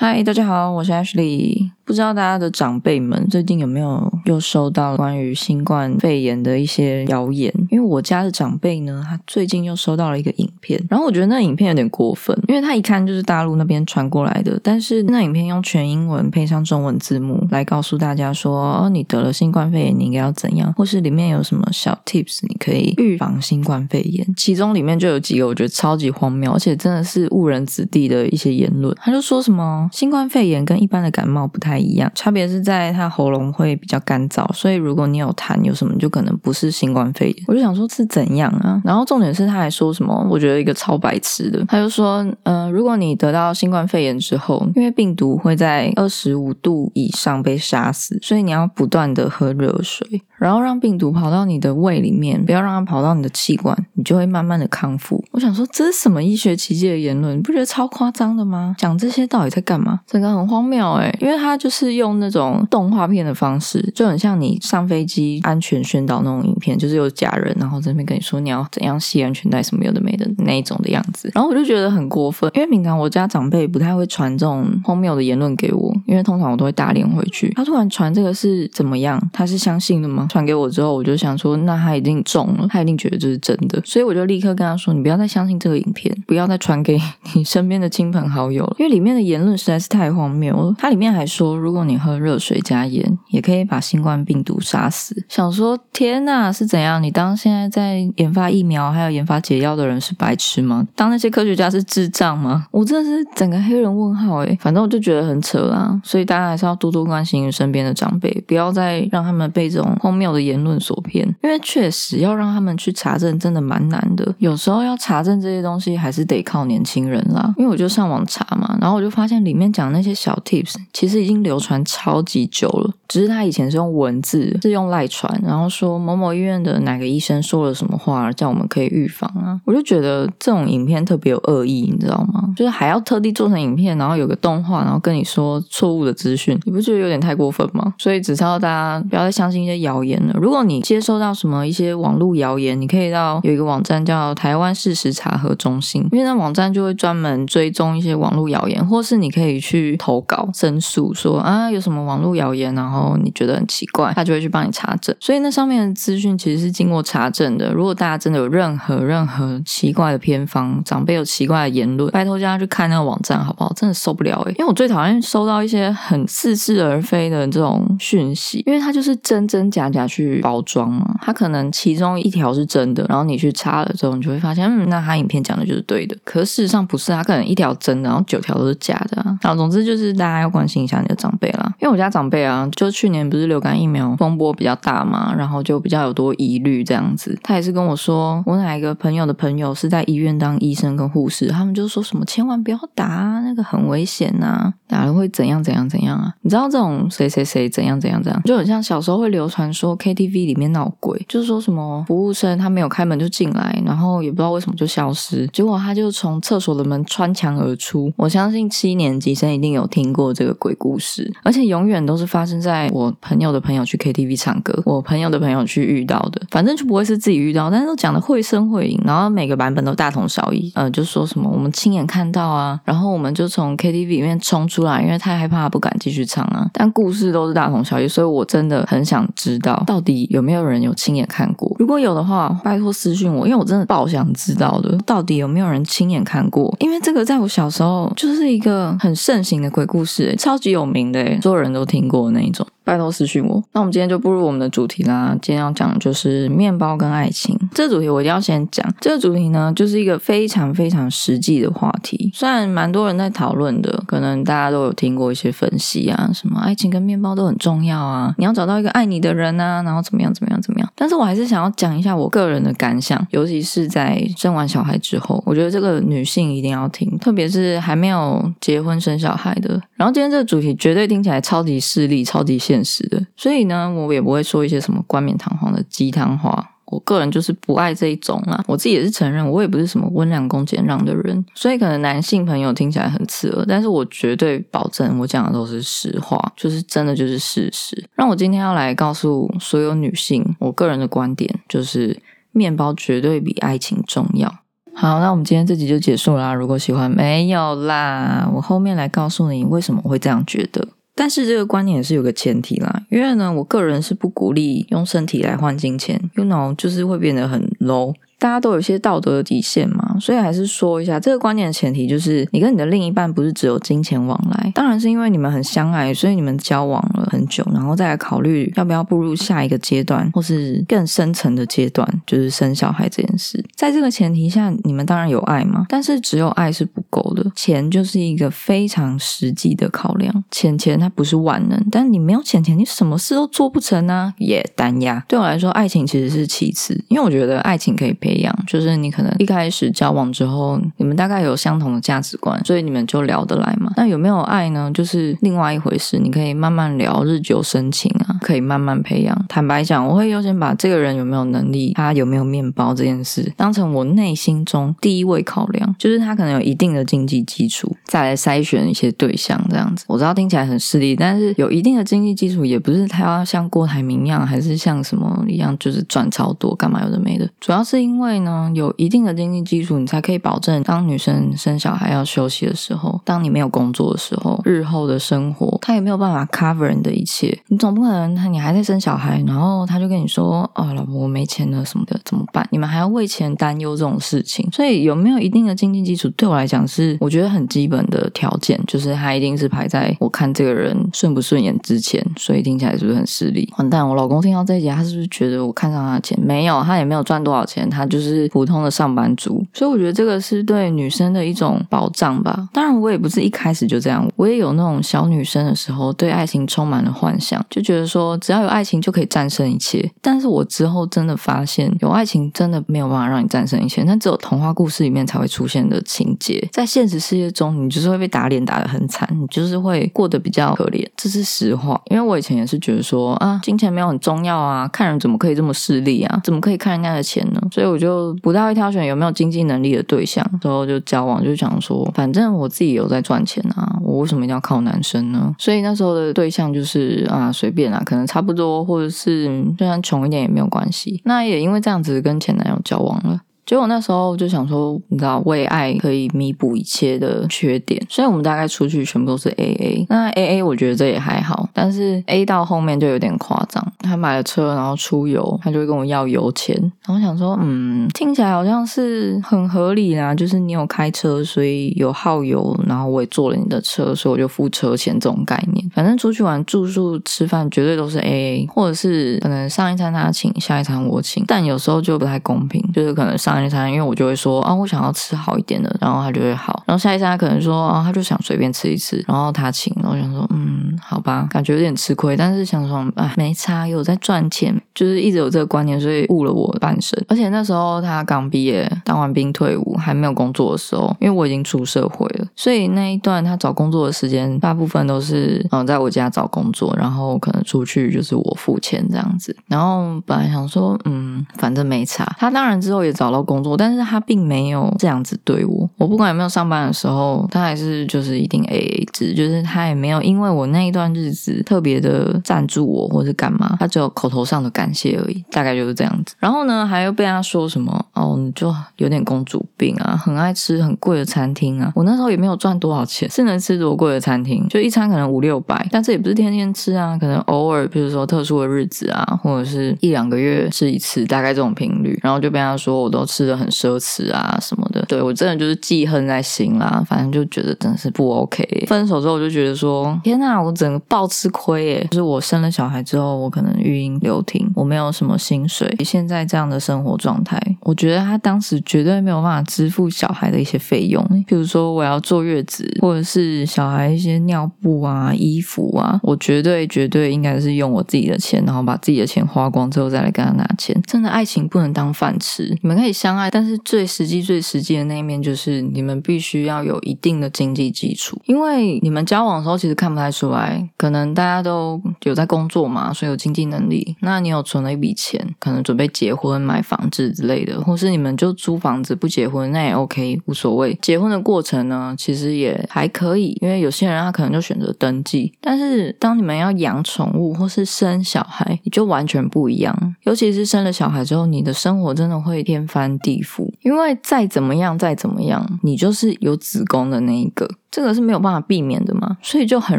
嗨，大家好，我是 Ashley。不知道大家的长辈们最近有没有又收到关于新冠肺炎的一些谣言？因为我家的长辈呢，他最近又收到了一个影片，然后我觉得那影片有点过分，因为他一看就是大陆那边传过来的，但是那影片用全英文配上中文字幕来告诉大家说，哦，你得了新冠肺炎，你应该要怎样，或是里面有什么小 tips，你可以预防新冠肺炎。其中里面就有几个我觉得超级荒谬，而且真的是误人子弟的一些言论。他就说什么新冠肺炎跟一般的感冒不太。一样，差别是在他喉咙会比较干燥，所以如果你有痰有什么，就可能不是新冠肺炎。我就想说是怎样啊？然后重点是他还说什么？我觉得一个超白痴的，他就说，呃，如果你得到新冠肺炎之后，因为病毒会在二十五度以上被杀死，所以你要不断的喝热水。然后让病毒跑到你的胃里面，不要让它跑到你的气管，你就会慢慢的康复。我想说，这是什么医学奇迹的言论？你不觉得超夸张的吗？讲这些到底在干嘛？整个很荒谬诶因为他就是用那种动画片的方式，就很像你上飞机安全宣导那种影片，就是有假人，然后这边跟你说你要怎样系安全带什么有的没的那一种的样子。然后我就觉得很过分，因为平常我家长辈不太会传这种荒谬的言论给我，因为通常我都会打脸回去。他突然传这个是怎么样？他是相信的吗？传给我之后，我就想说，那他一定中了，他一定觉得这是真的，所以我就立刻跟他说：“你不要再相信这个影片，不要再传给你身边的亲朋好友了，因为里面的言论实在是太荒谬了。它里面还说，如果你喝热水加盐，也可以把心新冠病毒杀死。想说，天呐，是怎样？你当现在在研发疫苗还有研发解药的人是白痴吗？当那些科学家是智障吗？我真的是整个黑人问号诶反正我就觉得很扯啦，所以大家还是要多多关心身边的长辈，不要再让他们被这种荒谬的言。论所骗，因为确实要让他们去查证，真的蛮难的。有时候要查证这些东西，还是得靠年轻人啦。因为我就上网查嘛，然后我就发现里面讲那些小 tips，其实已经流传超级久了。只是他以前是用文字，是用赖传，然后说某某医院的哪个医生说了什么话，叫我们可以预防啊。我就觉得这种影片特别有恶意，你知道吗？就是还要特地做成影片，然后有个动画，然后跟你说错误的资讯，你不觉得有点太过分吗？所以只是要大家不要再相信一些谣言了。如果你接收到什么一些网络谣言，你可以到有一个网站叫台湾事实查核中心，因为那网站就会专门追踪一些网络谣言，或是你可以去投稿申诉，说啊有什么网络谣言，然后你觉得奇怪，他就会去帮你查证。所以那上面的资讯其实是经过查证的。如果大家真的有任何任何奇怪的偏方，长辈有奇怪的言论，拜托大家去看那个网站好不好？真的受不了诶因为我最讨厌收到一些很似是而非的这种讯息，因为它就是真真假假去包装。嘛，他可能其中一条是真的，然后你去查了之后，你就会发现，嗯，那他影片讲的就是对的。可事实上不是，他可能一条真的，然后九条都是假的啊。然后总之就是大家要关心一下你的长辈啦，因为我家长辈啊，就去年不是流流感疫苗风波比较大嘛，然后就比较有多疑虑这样子。他也是跟我说，我哪一个朋友的朋友是在医院当医生跟护士，他们就说什么千万不要打，那个很危险呐，打了会怎样怎样怎样啊？你知道这种谁谁谁怎样怎样怎样，就很像小时候会流传说 KTV 里面。闹鬼，就是说什么服务生他没有开门就进来，然后也不知道为什么就消失，结果他就从厕所的门穿墙而出。我相信七年级生一定有听过这个鬼故事，而且永远都是发生在我朋友的朋友去 KTV 唱歌，我朋友的朋友去遇到的，反正就不会是自己遇到，但是都讲的绘声绘影，然后每个版本都大同小异。呃，就说什么我们亲眼看到啊，然后我们就从 KTV 里面冲出来，因为太害怕不敢继续唱啊。但故事都是大同小异，所以我真的很想知道到底有没有。人有亲眼看过，如果有的话，拜托私信我，因为我真的爆想知道的，到底有没有人亲眼看过？因为这个在我小时候就是一个很盛行的鬼故事，超级有名的，所有人都听过那一种。拜托私讯我。那我们今天就步入我们的主题啦。今天要讲的就是面包跟爱情。这个主题我一定要先讲。这个主题呢，就是一个非常非常实际的话题。虽然蛮多人在讨论的，可能大家都有听过一些分析啊，什么爱情跟面包都很重要啊，你要找到一个爱你的人啊，然后怎么样怎么样怎么样。但是我还是想要讲一下我个人的感想，尤其是在生完小孩之后，我觉得这个女性一定要听，特别是还没有结婚生小孩的。然后今天这个主题绝对听起来超级势利、超级现。现实的，所以呢，我也不会说一些什么冠冕堂皇的鸡汤话。我个人就是不爱这一种啦，我自己也是承认，我也不是什么温良恭俭让的人，所以可能男性朋友听起来很刺耳，但是我绝对保证，我讲的都是实话，就是真的就是事实。让我今天要来告诉所有女性，我个人的观点就是，面包绝对比爱情重要。好，那我们今天这集就结束啦。如果喜欢，没有啦，我后面来告诉你为什么会这样觉得。但是这个观念也是有个前提啦，因为呢，我个人是不鼓励用身体来换金钱，you know，就是会变得很 low。大家都有些道德底线嘛，所以还是说一下这个观念的前提，就是你跟你的另一半不是只有金钱往来，当然是因为你们很相爱，所以你们交往了很久，然后再来考虑要不要步入下一个阶段，或是更深层的阶段，就是生小孩这件事。在这个前提下，你们当然有爱嘛，但是只有爱是不够的，钱就是一个非常实际的考量。钱钱它不是万能，但你没有钱钱，你什么事都做不成啊，也单压。对我来说，爱情其实是其次，因为我觉得爱情可以培养，就是你可能一开始交交往之后，你们大概有相同的价值观，所以你们就聊得来嘛。那有没有爱呢？就是另外一回事。你可以慢慢聊，日久生情啊，可以慢慢培养。坦白讲，我会优先把这个人有没有能力，他有没有面包这件事，当成我内心中第一位考量。就是他可能有一定的经济基础，再来筛选一些对象这样子。我知道听起来很势利，但是有一定的经济基础，也不是他要像郭台铭一样，还是像什么一样，就是赚超多，干嘛有的没的。主要是因为呢。有一定的经济基础，你才可以保证，当女生生小孩要休息的时候，当你没有工作的时候，日后的生活，他也没有办法 cover 你的一切。你总不可能，你还在生小孩，然后他就跟你说：“哦，老婆，我没钱了什么的，怎么办？”你们还要为钱担忧这种事情。所以有没有一定的经济基础，对我来讲是我觉得很基本的条件，就是他一定是排在我看这个人顺不顺眼之前。所以听起来是不是很势利？完蛋！我老公听到这一节，他是不是觉得我看上他的钱？没有，他也没有赚多少钱，他就是。普通的上班族，所以我觉得这个是对女生的一种保障吧。当然，我也不是一开始就这样，我也有那种小女生的时候，对爱情充满了幻想，就觉得说只要有爱情就可以战胜一切。但是我之后真的发现，有爱情真的没有办法让你战胜一切，那只有童话故事里面才会出现的情节，在现实世界中，你就是会被打脸打得很惨，你就是会过得比较可怜，这是实话。因为我以前也是觉得说啊，金钱没有很重要啊，看人怎么可以这么势利啊，怎么可以看人家的钱呢？所以我就。不太会挑选有没有经济能力的对象，之后就交往，就想说，反正我自己有在赚钱啊，我为什么一定要靠男生呢？所以那时候的对象就是啊，随便啊，可能差不多，或者是虽然穷一点也没有关系。那也因为这样子跟前男友交往了。结果那时候就想说，你知道，为爱可以弥补一切的缺点，所以我们大概出去全部都是 A A。那 A A 我觉得这也还好，但是 A 到后面就有点夸张。他买了车，然后出游，他就会跟我要油钱。然后想说，嗯，听起来好像是很合理啦，就是你有开车，所以有耗油，然后我也坐了你的车，所以我就付车钱这种概念。反正出去玩、住宿、吃饭绝对都是 A A，或者是可能上一餐他请，下一餐我请，但有时候就不太公平，就是可能上。一餐，因为我就会说啊，我想要吃好一点的，然后他就会好。然后下一餐他可能说啊，他就想随便吃一次，然后他请。我想说，嗯，好吧，感觉有点吃亏，但是想说，啊，没差，有在赚钱，就是一直有这个观念，所以误了我半生。而且那时候他刚毕业，当完兵退伍，还没有工作的时候，因为我已经出社会了，所以那一段他找工作的时间，大部分都是嗯，在我家找工作，然后可能出去就是我付钱这样子。然后本来想说，嗯，反正没差。他当然之后也找到。工作，但是他并没有这样子对我。我不管有没有上班的时候，他还是就是一定 A A 制，就是他也没有因为我那一段日子特别的赞助我，或者干嘛，他只有口头上的感谢而已，大概就是这样子。然后呢，还要被他说什么哦，你就有点公主病啊，很爱吃很贵的餐厅啊。我那时候也没有赚多少钱，是能吃多贵的餐厅，就一餐可能五六百，但这也不是天天吃啊，可能偶尔，比如说特殊的日子啊，或者是一两个月吃一次，大概这种频率。然后就被他说我都吃。吃的很奢侈啊什么的，对我真的就是记恨在心啦。反正就觉得真的是不 OK。分手之后我就觉得说，天呐，我整个暴吃亏耶！就是我生了小孩之后，我可能育婴留停，我没有什么薪水。现在这样的生活状态，我觉得他当时绝对没有办法支付小孩的一些费用，比如说我要坐月子，或者是小孩一些尿布啊、衣服啊，我绝对绝对应该是用我自己的钱，然后把自己的钱花光之后再来跟他拿钱。真的爱情不能当饭吃，你们可以想。相爱，但是最实际、最实际的那一面就是你们必须要有一定的经济基础，因为你们交往的时候其实看不太出来，可能大家都有在工作嘛，所以有经济能力。那你有存了一笔钱，可能准备结婚、买房子之类的，或是你们就租房子不结婚，那也 OK，无所谓。结婚的过程呢，其实也还可以，因为有些人他可能就选择登记。但是当你们要养宠物或是生小孩，你就完全不一样。尤其是生了小孩之后，你的生活真的会天翻地府，因为再怎么样，再怎么样，你就是有子宫的那一个。这个是没有办法避免的嘛，所以就很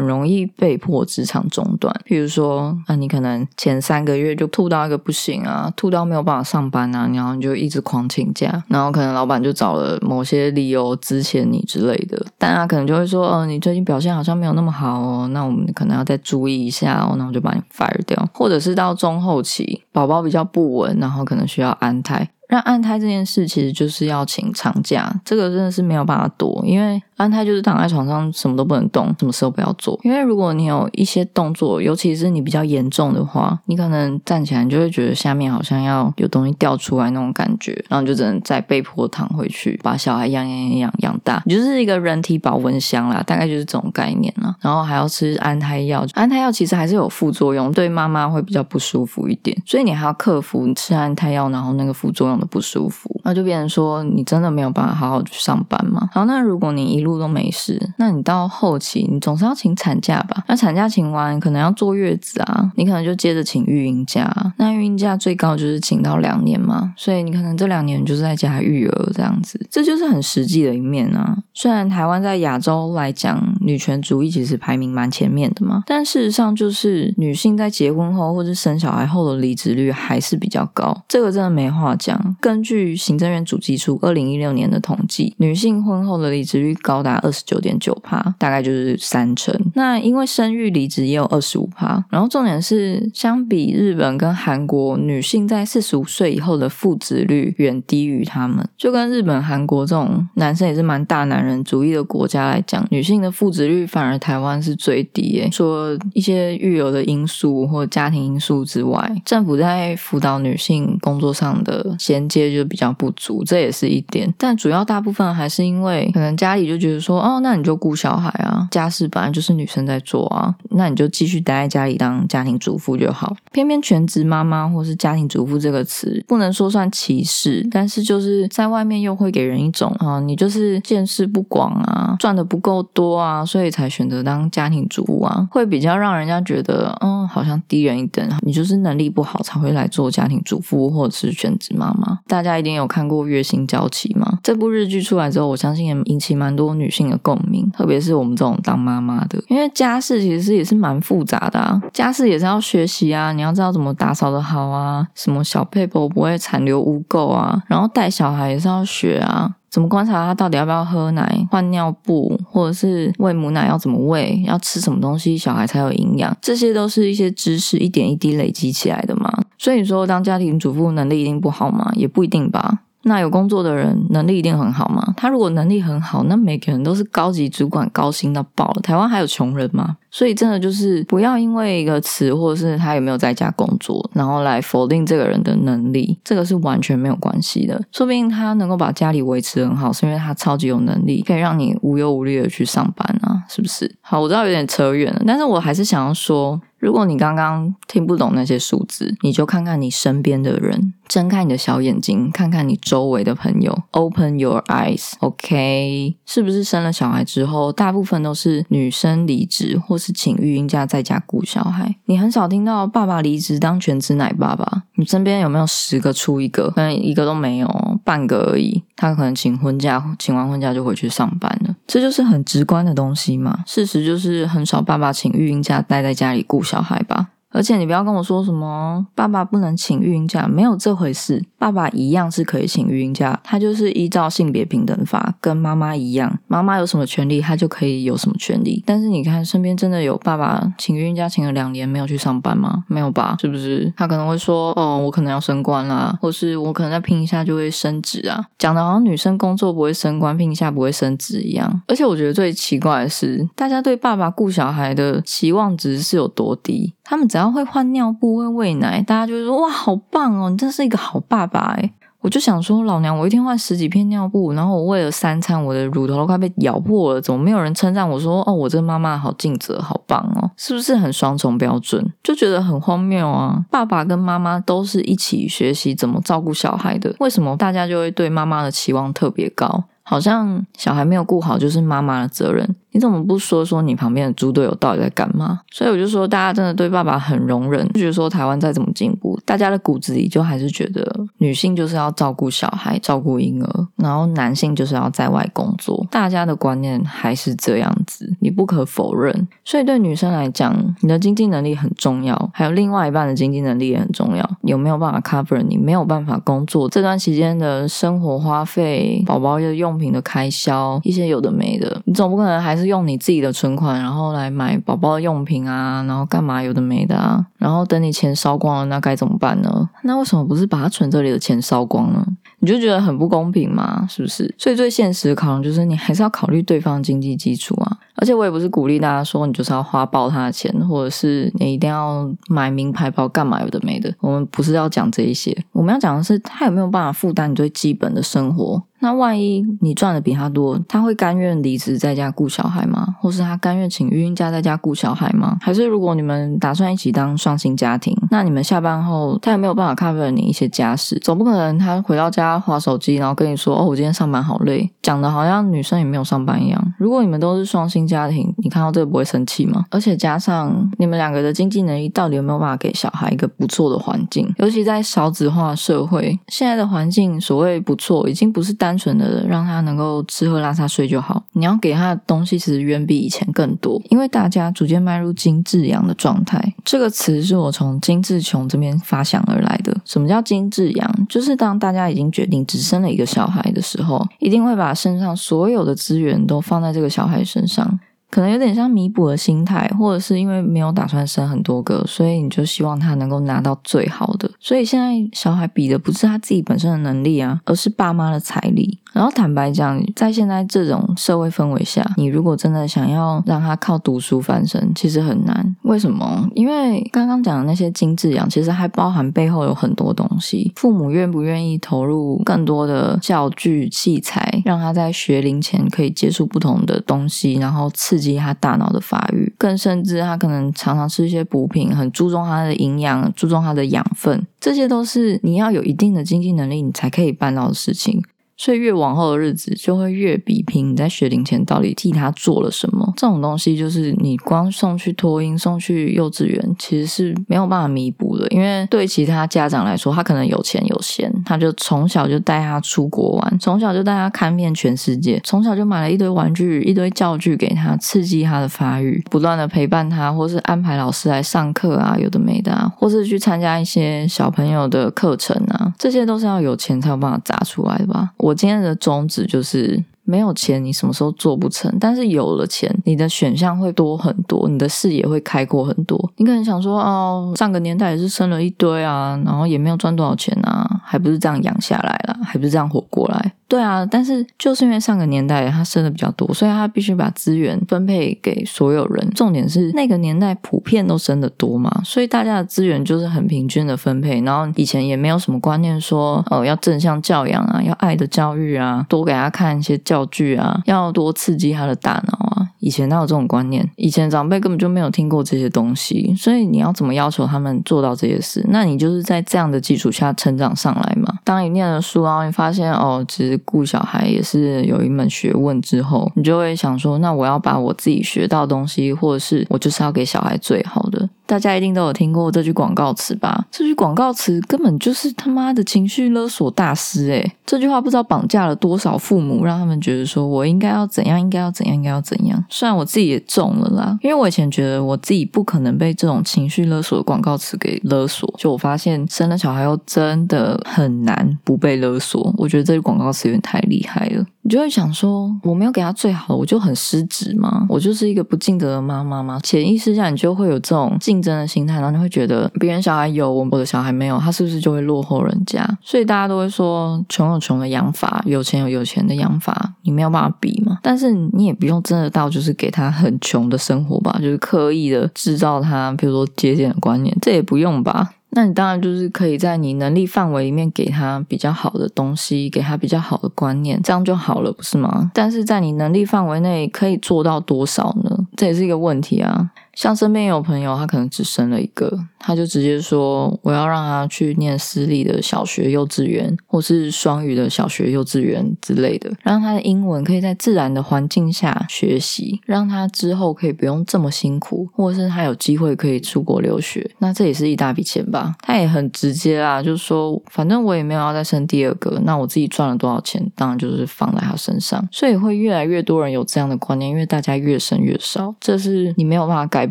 容易被迫职场中断。比如说，啊，你可能前三个月就吐到一个不行啊，吐到没有办法上班啊，然后你就一直狂请假，然后可能老板就找了某些理由支遣你之类的。大家可能就会说，哦，你最近表现好像没有那么好哦，那我们可能要再注意一下哦，那我就把你 fire 掉。或者是到中后期，宝宝比较不稳，然后可能需要安胎。让暗胎这件事其实就是要请长假，这个真的是没有办法躲，因为安胎就是躺在床上什么都不能动，什么时候不要做。因为如果你有一些动作，尤其是你比较严重的话，你可能站起来你就会觉得下面好像要有东西掉出来那种感觉，然后你就只能再被迫躺回去，把小孩养养养养大，你就是一个人体保温箱啦，大概就是这种概念啦。然后还要吃安胎药，安胎药其实还是有副作用，对妈妈会比较不舒服一点，所以你还要克服你吃安胎药，然后那个副作用的。不舒服，那就变成说你真的没有办法好好去上班嘛？好，那如果你一路都没事，那你到后期你总是要请产假吧？那产假请完，可能要坐月子啊，你可能就接着请育婴假。那育婴假最高就是请到两年嘛，所以你可能这两年就是在家育儿这样子，这就是很实际的一面啊。虽然台湾在亚洲来讲，女权主义其实排名蛮前面的嘛，但事实上就是女性在结婚后或者生小孩后的离职率还是比较高，这个真的没话讲。根据行政院主计处二零一六年的统计，女性婚后的离职率高达二十九点九趴，大概就是三成。那因为生育离职也有二十五趴。然后重点是，相比日本跟韩国，女性在四十五岁以后的复职率远低于他们。就跟日本、韩国这种男生也是蛮大男人主义的国家来讲，女性的复职率反而台湾是最低。诶，说一些育儿的因素或家庭因素之外，政府在辅导女性工作上的衔接就比较不足，这也是一点。但主要大部分还是因为可能家里就觉得说，哦，那你就顾小孩啊，家事本来就是女生在做啊，那你就继续待在家里当家庭主妇就好。偏偏全职妈妈或是家庭主妇这个词，不能说算歧视，但是就是在外面又会给人一种啊，你就是见识不广啊，赚的不够多啊，所以才选择当家庭主妇啊，会比较让人家觉得，嗯，好像低人一等。你就是能力不好才会来做家庭主妇或者是全职妈妈。大家一定有看过《月薪娇妻》吗？这部日剧出来之后，我相信也引起蛮多女性的共鸣，特别是我们这种当妈妈的，因为家事其实也是蛮复杂的啊，家事也是要学习啊，你要知道怎么打扫的好啊，什么小配婆不会残留污垢啊，然后带小孩也是要学啊。怎么观察他到底要不要喝奶、换尿布，或者是喂母奶要怎么喂，要吃什么东西小孩才有营养？这些都是一些知识一点一滴累积起来的嘛。所以说，当家庭主妇能力一定不好吗？也不一定吧。那有工作的人能力一定很好吗？他如果能力很好，那每个人都是高级主管，高薪到爆了。台湾还有穷人吗？所以真的就是不要因为一个词，或者是他有没有在家工作，然后来否定这个人的能力，这个是完全没有关系的。说不定他能够把家里维持很好，是因为他超级有能力，可以让你无忧无虑的去上班啊，是不是？好，我知道有点扯远了，但是我还是想要说。如果你刚刚听不懂那些数字，你就看看你身边的人，睁开你的小眼睛，看看你周围的朋友，Open your eyes，OK？是不是生了小孩之后，大部分都是女生离职，或是请育婴假在家顾小孩？你很少听到爸爸离职当全职奶爸吧。你身边有没有十个出一个？可能一个都没有，半个而已。他可能请婚假，请完婚假就回去上班了。这就是很直观的东西嘛。事实就是很少爸爸请育婴假待在家里顾小孩吧。而且你不要跟我说什么爸爸不能请育婴假，没有这回事。爸爸一样是可以请育婴假，他就是依照性别平等法跟妈妈一样，妈妈有什么权利，他就可以有什么权利。但是你看身边真的有爸爸请育婴假请了两年没有去上班吗？没有吧？是不是？他可能会说哦，我可能要升官啦，或是我可能再拼一下就会升职啊，讲的好像女生工作不会升官，拼一下不会升职一样。而且我觉得最奇怪的是，大家对爸爸顾小孩的期望值是有多低？他们只要会换尿布、会喂奶，大家就说哇，好棒哦！你真是一个好爸爸哎。我就想说，老娘我一天换十几片尿布，然后我喂了三餐，我的乳头都快被咬破了，怎么没有人称赞我说，哦，我这妈妈好尽责，好棒哦，是不是很双重标准？就觉得很荒谬啊！爸爸跟妈妈都是一起学习怎么照顾小孩的，为什么大家就会对妈妈的期望特别高？好像小孩没有顾好就是妈妈的责任。你怎么不说说你旁边的猪队友到底在干嘛？所以我就说，大家真的对爸爸很容忍，就觉得说台湾再怎么进步，大家的骨子里就还是觉得女性就是要照顾小孩、照顾婴儿，然后男性就是要在外工作。大家的观念还是这样子，你不可否认。所以对女生来讲，你的经济能力很重要，还有另外一半的经济能力也很重要。有没有办法 cover 你没有办法工作这段期间的生活花费、宝宝的用品的开销，一些有的没的，你总不可能还。是用你自己的存款，然后来买宝宝的用品啊，然后干嘛有的没的啊，然后等你钱烧光了，那该怎么办呢？那为什么不是把它存这里的钱烧光呢？你就觉得很不公平吗？是不是？所以最现实的考量就是，你还是要考虑对方经济基础啊。而且我也不是鼓励大家说你就是要花爆他的钱，或者是你一定要买名牌包干嘛有的没的。我们不是要讲这一些，我们要讲的是他有没有办法负担你最基本的生活。那万一你赚的比他多，他会甘愿离职在家顾小孩吗？或是他甘愿请孕假在家顾小孩吗？还是如果你们打算一起当双薪家庭，那你们下班后他也没有办法 cover 你一些家事？总不可能他回到家划手机，然后跟你说：“哦，我今天上班好累。”讲的好像女生也没有上班一样。如果你们都是双薪家庭，你看到这个不会生气吗？而且加上你们两个的经济能力，到底有没有办法给小孩一个不错的环境？尤其在少子化社会，现在的环境所谓不错，已经不是单。单纯的让他能够吃喝拉撒睡就好，你要给他的东西其实远比以前更多，因为大家逐渐迈入精致养的状态。这个词是我从精致穷这边发想而来的。什么叫精致养？就是当大家已经决定只生了一个小孩的时候，一定会把身上所有的资源都放在这个小孩身上。可能有点像弥补的心态，或者是因为没有打算生很多个，所以你就希望他能够拿到最好的。所以现在小孩比的不是他自己本身的能力啊，而是爸妈的财力。然后坦白讲，在现在这种社会氛围下，你如果真的想要让他靠读书翻身，其实很难。为什么？因为刚刚讲的那些精致养，其实还包含背后有很多东西。父母愿不愿意投入更多的教具器材，让他在学龄前可以接触不同的东西，然后刺激他大脑的发育。更甚至，他可能常常吃一些补品，很注重他的营养，注重他的养分，这些都是你要有一定的经济能力，你才可以办到的事情。所以越往后的日子就会越比拼，你在学龄前到底替他做了什么？这种东西就是你光送去托婴、送去幼稚园，其实是没有办法弥补的。因为对其他家长来说，他可能有钱有闲，他就从小就带他出国玩，从小就带他看遍全世界，从小就买了一堆玩具、一堆教具给他，刺激他的发育，不断的陪伴他，或是安排老师来上课啊，有的没的，啊，或是去参加一些小朋友的课程啊，这些都是要有钱才有办法砸出来的吧。我我今天的宗旨就是。没有钱，你什么时候做不成？但是有了钱，你的选项会多很多，你的视野会开阔很多。你可能想说，哦，上个年代也是生了一堆啊，然后也没有赚多少钱啊，还不是这样养下来了，还不是这样活过来。对啊，但是就是因为上个年代他生的比较多，所以他必须把资源分配给所有人。重点是那个年代普遍都生的多嘛，所以大家的资源就是很平均的分配。然后以前也没有什么观念说，哦，要正向教养啊，要爱的教育啊，多给他看一些教具啊，要多刺激他的大脑啊。以前哪有这种观念？以前长辈根本就没有听过这些东西，所以你要怎么要求他们做到这些事？那你就是在这样的基础下成长上来嘛。当你念了书，然后你发现哦，其实顾小孩也是有一门学问之后，你就会想说，那我要把我自己学到东西，或者是我就是要给小孩最好的。大家一定都有听过这句广告词吧？这句广告词根本就是他妈的情绪勒索大师诶这句话不知道绑架了多少父母，让他们觉得说我应该要怎样，应该要怎样，应该要怎样。虽然我自己也中了啦，因为我以前觉得我自己不可能被这种情绪勒索的广告词给勒索，就我发现生了小孩后真的很难不被勒索。我觉得这句广告词有点太厉害了。你就会想说，我没有给他最好，我就很失职吗？我就是一个不尽责的妈妈吗？潜意识下，你就会有这种竞争的心态，然后你会觉得别人小孩有，我我的小孩没有，他是不是就会落后人家？所以大家都会说，穷有穷的养法，有钱有有钱的养法，你没有办法比嘛。但是你也不用真的到就是给他很穷的生活吧，就是刻意的制造他，比如说节俭的观念，这也不用吧。那你当然就是可以在你能力范围里面给他比较好的东西，给他比较好的观念，这样就好了，不是吗？但是在你能力范围内可以做到多少呢？这也是一个问题啊。像身边有朋友，他可能只生了一个，他就直接说我要让他去念私立的小学、幼稚园，或是双语的小学、幼稚园之类的，让他的英文可以在自然的环境下学习，让他之后可以不用这么辛苦，或者是他有机会可以出国留学。那这也是一大笔钱吧？他也很直接啊，就是说反正我也没有要再生第二个，那我自己赚了多少钱，当然就是放在他身上。所以会越来越多人有这样的观念，因为大家越生越少，这是你没有办法改。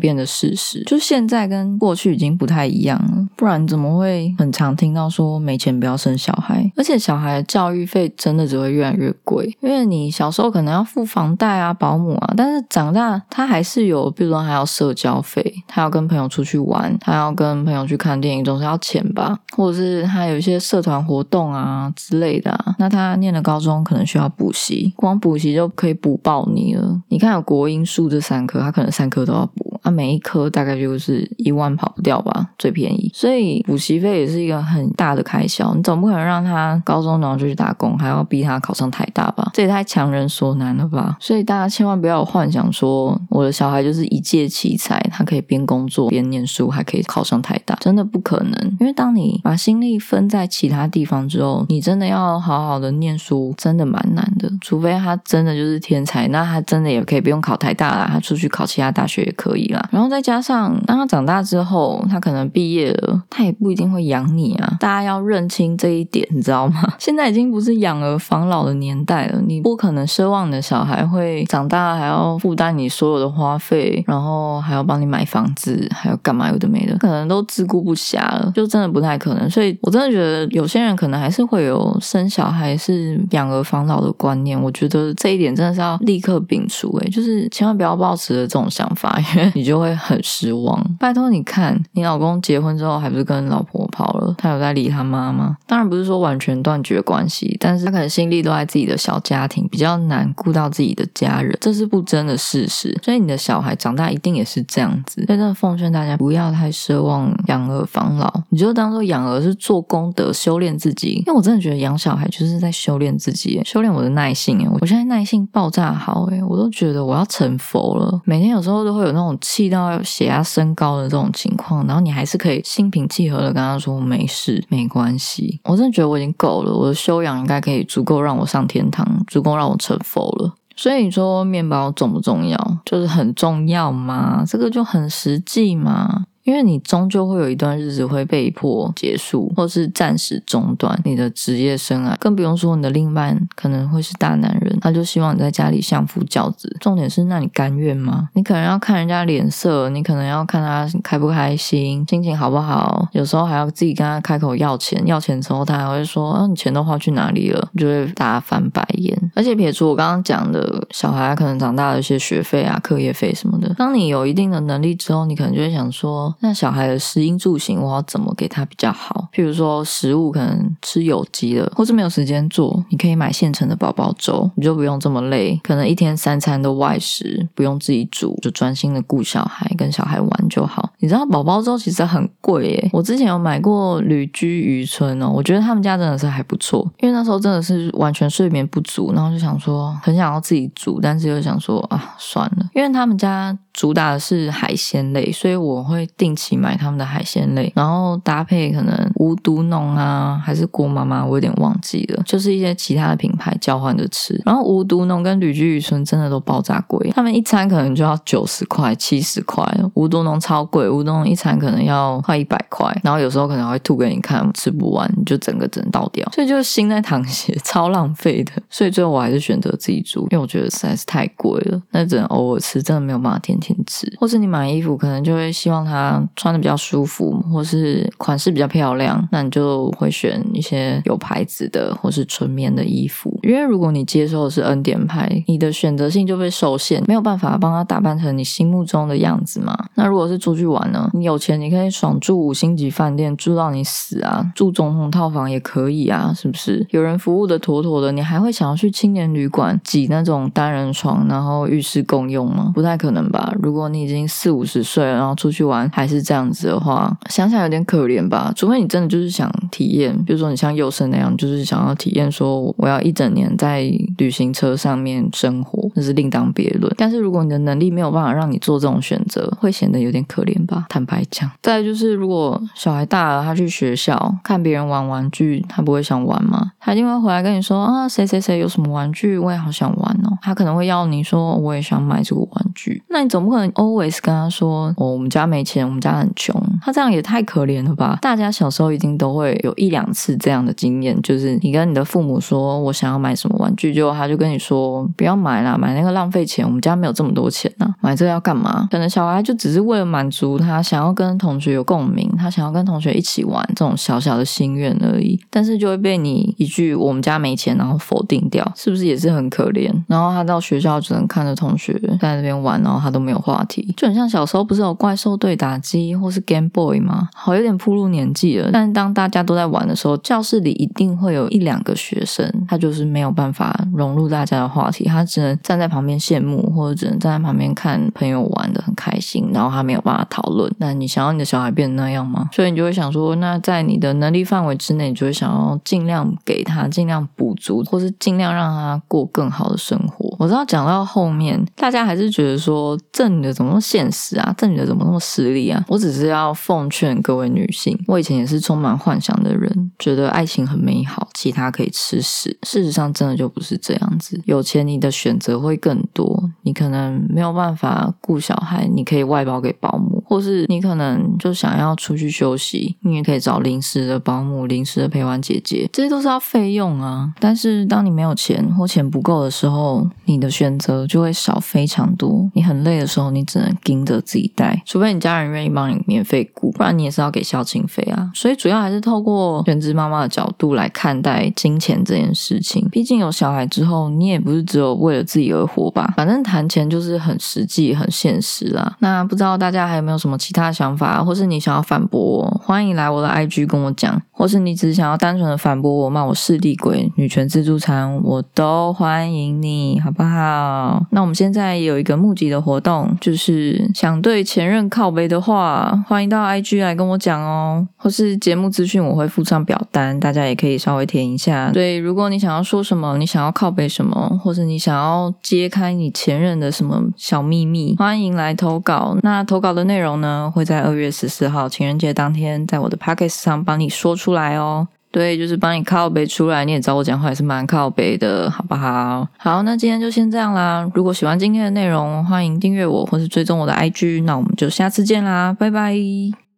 变的事实，就现在跟过去已经不太一样了。不然怎么会很常听到说没钱不要生小孩？而且小孩的教育费真的只会越来越贵，因为你小时候可能要付房贷啊、保姆啊，但是长大他还是有，比如说还要社交费，他要跟朋友出去玩，他要跟朋友去看电影，总是要钱吧？或者是他有一些社团活动啊之类的。那他念的高中可能需要补习，光补习就可以补爆你了。你看有国英数这三科，他可能三科都要补。啊，每一科大概就是一万跑不掉吧，最便宜。所以补习费也是一个很大的开销，你总不可能让他高中然后就去打工，还要逼他考上台大吧？这也太强人所难了吧！所以大家千万不要幻想说我的小孩就是一介奇才，他可以边工作边念书，还可以考上台大，真的不可能。因为当你把心力分在其他地方之后，你真的要好好的念书，真的蛮难的。除非他真的就是天才，那他真的也可以不用考台大啦，他出去考其他大学也可以。然后再加上，当他长大之后，他可能毕业了，他也不一定会养你啊。大家要认清这一点，你知道吗？现在已经不是养儿防老的年代了，你不可能奢望你的小孩会长大还要负担你所有的花费，然后还要帮你买房子，还要干嘛有的没的，可能都自顾不暇了，就真的不太可能。所以我真的觉得有些人可能还是会有生小孩是养儿防老的观念，我觉得这一点真的是要立刻摒除，哎，就是千万不要抱持着这种想法，因为。你就会很失望。拜托，你看你老公结婚之后，还不是跟老婆跑了？他有在理他妈吗？当然不是说完全断绝关系，但是他可能心力都在自己的小家庭，比较难顾到自己的家人，这是不争的事实。所以你的小孩长大一定也是这样子。所以真的奉劝大家不要太奢望养儿防老，你就当做养儿是做功德、修炼自己。因为我真的觉得养小孩就是在修炼自己，修炼我的耐性。哎，我现在耐性爆炸好，哎，我都觉得我要成佛了。每天有时候都会有那种。气到血压升高的这种情况，然后你还是可以心平气和的跟他说没事，没关系。我真的觉得我已经够了，我的修养应该可以足够让我上天堂，足够让我成佛了。所以你说面包重不重要？就是很重要嘛？这个就很实际嘛。因为你终究会有一段日子会被迫结束，或是暂时中断你的职业生涯，更不用说你的另一半可能会是大男人，他就希望你在家里相夫教子。重点是，那你甘愿吗？你可能要看人家脸色，你可能要看他开不开心，心情好不好，有时候还要自己跟他开口要钱，要钱之后他还会说：“啊，你钱都花去哪里了？”就会大家翻白眼。而且撇除我刚刚讲的小孩可能长大的一些学费啊、课业费什么的，当你有一定的能力之后，你可能就会想说。那小孩的食衣住行，我要怎么给他比较好？譬如说食物可能吃有机的，或是没有时间做，你可以买现成的宝宝粥，你就不用这么累。可能一天三餐都外食，不用自己煮，就专心的顾小孩，跟小孩玩就好。你知道宝宝粥其实很贵耶，我之前有买过旅居渔村哦，我觉得他们家真的是还不错，因为那时候真的是完全睡眠不足，然后就想说很想要自己煮，但是又想说啊算了，因为他们家。主打的是海鲜类，所以我会定期买他们的海鲜类，然后搭配可能无毒农啊，还是郭妈妈，我有点忘记了，就是一些其他的品牌交换着吃。然后无毒农跟旅居渔村真的都爆炸贵，他们一餐可能就要九十块、七十块，无毒农超贵，无毒农一餐可能要快一百块，然后有时候可能会吐给你看，吃不完你就整个整倒掉，所以就是心在淌血，超浪费的。所以最后我还是选择自己煮，因为我觉得实在是太贵了，那只能偶尔吃，真的没有办法天。天吃，或是你买衣服，可能就会希望它穿的比较舒服，或是款式比较漂亮，那你就会选一些有牌子的或是纯棉的衣服。因为如果你接受的是恩典牌，你的选择性就被受限，没有办法帮他打扮成你心目中的样子嘛。那如果是出去玩呢？你有钱，你可以爽住五星级饭店，住到你死啊！住总统套房也可以啊，是不是？有人服务的妥妥的，你还会想要去青年旅馆挤那种单人床，然后浴室共用吗？不太可能吧？如果你已经四五十岁了，然后出去玩还是这样子的话，想想有点可怜吧。除非你真的就是想体验，比如说你像佑生那样，就是想要体验说我要一整年在旅行车上面生活，那是另当别论。但是如果你的能力没有办法让你做这种选择，会显得有点可怜吧？坦白讲。再就是，如果小孩大了，他去学校看别人玩玩具，他不会想玩吗？他一定会回来跟你说啊，谁谁谁有什么玩具，我也好想玩哦。他可能会要你说，我也想买这个玩具。那你总不可能 always 跟他说，哦，我们家没钱，我们家很穷。他这样也太可怜了吧？大家小时候一定都会有一两次这样的经验，就是你跟你的父母说我想要买什么玩具，结果他就跟你说不要买啦，买那个浪费钱，我们家没有这么多钱呐，买这个要干嘛？可能小孩就只是为了满足他想要跟同学有共鸣，他想要跟同学一起玩这种小小的心愿而已，但是就会被你一句我们家没钱，然后否定掉，是不是也是很可怜？然后他到学校只能看着同学在那边玩，然后他都没有话题，就很像小时候不是有怪兽对打机或是 Game Boy 吗？好，有点步入年纪了，但当大家都在玩的时候，教室里一定会有一两个学生，他就是没有办法融入大家的话题，他只能站在旁边羡慕，或者只能站在旁边看朋友玩的很开心，然后他没有办法讨论。那你想要你的小孩变那样吗？所以你就会想说，那在你的能力范围之内，你就会想要尽量给他，尽量补足，或是尽量让他过更好的生活。我知道讲到后面，大家还是觉得说这女的怎么那么现实啊？这女的怎么那么势利啊？我只是要奉劝各位女性，我以前也是充满幻想的人，觉得爱情很美好，其他可以吃屎。事实上，真的就不是这样子。有钱，你的选择会更多，你可能没有办法顾小孩，你可以外包给保姆。或是你可能就想要出去休息，你也可以找临时的保姆、临时的陪玩姐姐，这些都是要费用啊。但是当你没有钱或钱不够的时候，你的选择就会少非常多。你很累的时候，你只能盯着自己带，除非你家人愿意帮你免费雇，不然你也是要给孝亲费啊。所以主要还是透过全职妈妈的角度来看待金钱这件事情。毕竟有小孩之后，你也不是只有为了自己而活吧？反正谈钱就是很实际、很现实啦。那不知道大家还有没有？什么其他想法，或是你想要反驳我，欢迎来我的 IG 跟我讲；或是你只是想要单纯的反驳我，骂我势利鬼、女权自助餐，我都欢迎你，好不好？那我们现在有一个募集的活动，就是想对前任靠背的话，欢迎到 IG 来跟我讲哦，或是节目资讯我会附上表单，大家也可以稍微填一下。对，如果你想要说什么，你想要靠背什么，或者你想要揭开你前任的什么小秘密，欢迎来投稿。那投稿的内容容。呢，会在二月十四号情人节当天，在我的 p o c k e t 上帮你说出来哦。对，就是帮你靠背出来。你也找我讲话也是蛮靠背的，好不好？好，那今天就先这样啦。如果喜欢今天的内容，欢迎订阅我或是追踪我的 IG。那我们就下次见啦，拜拜。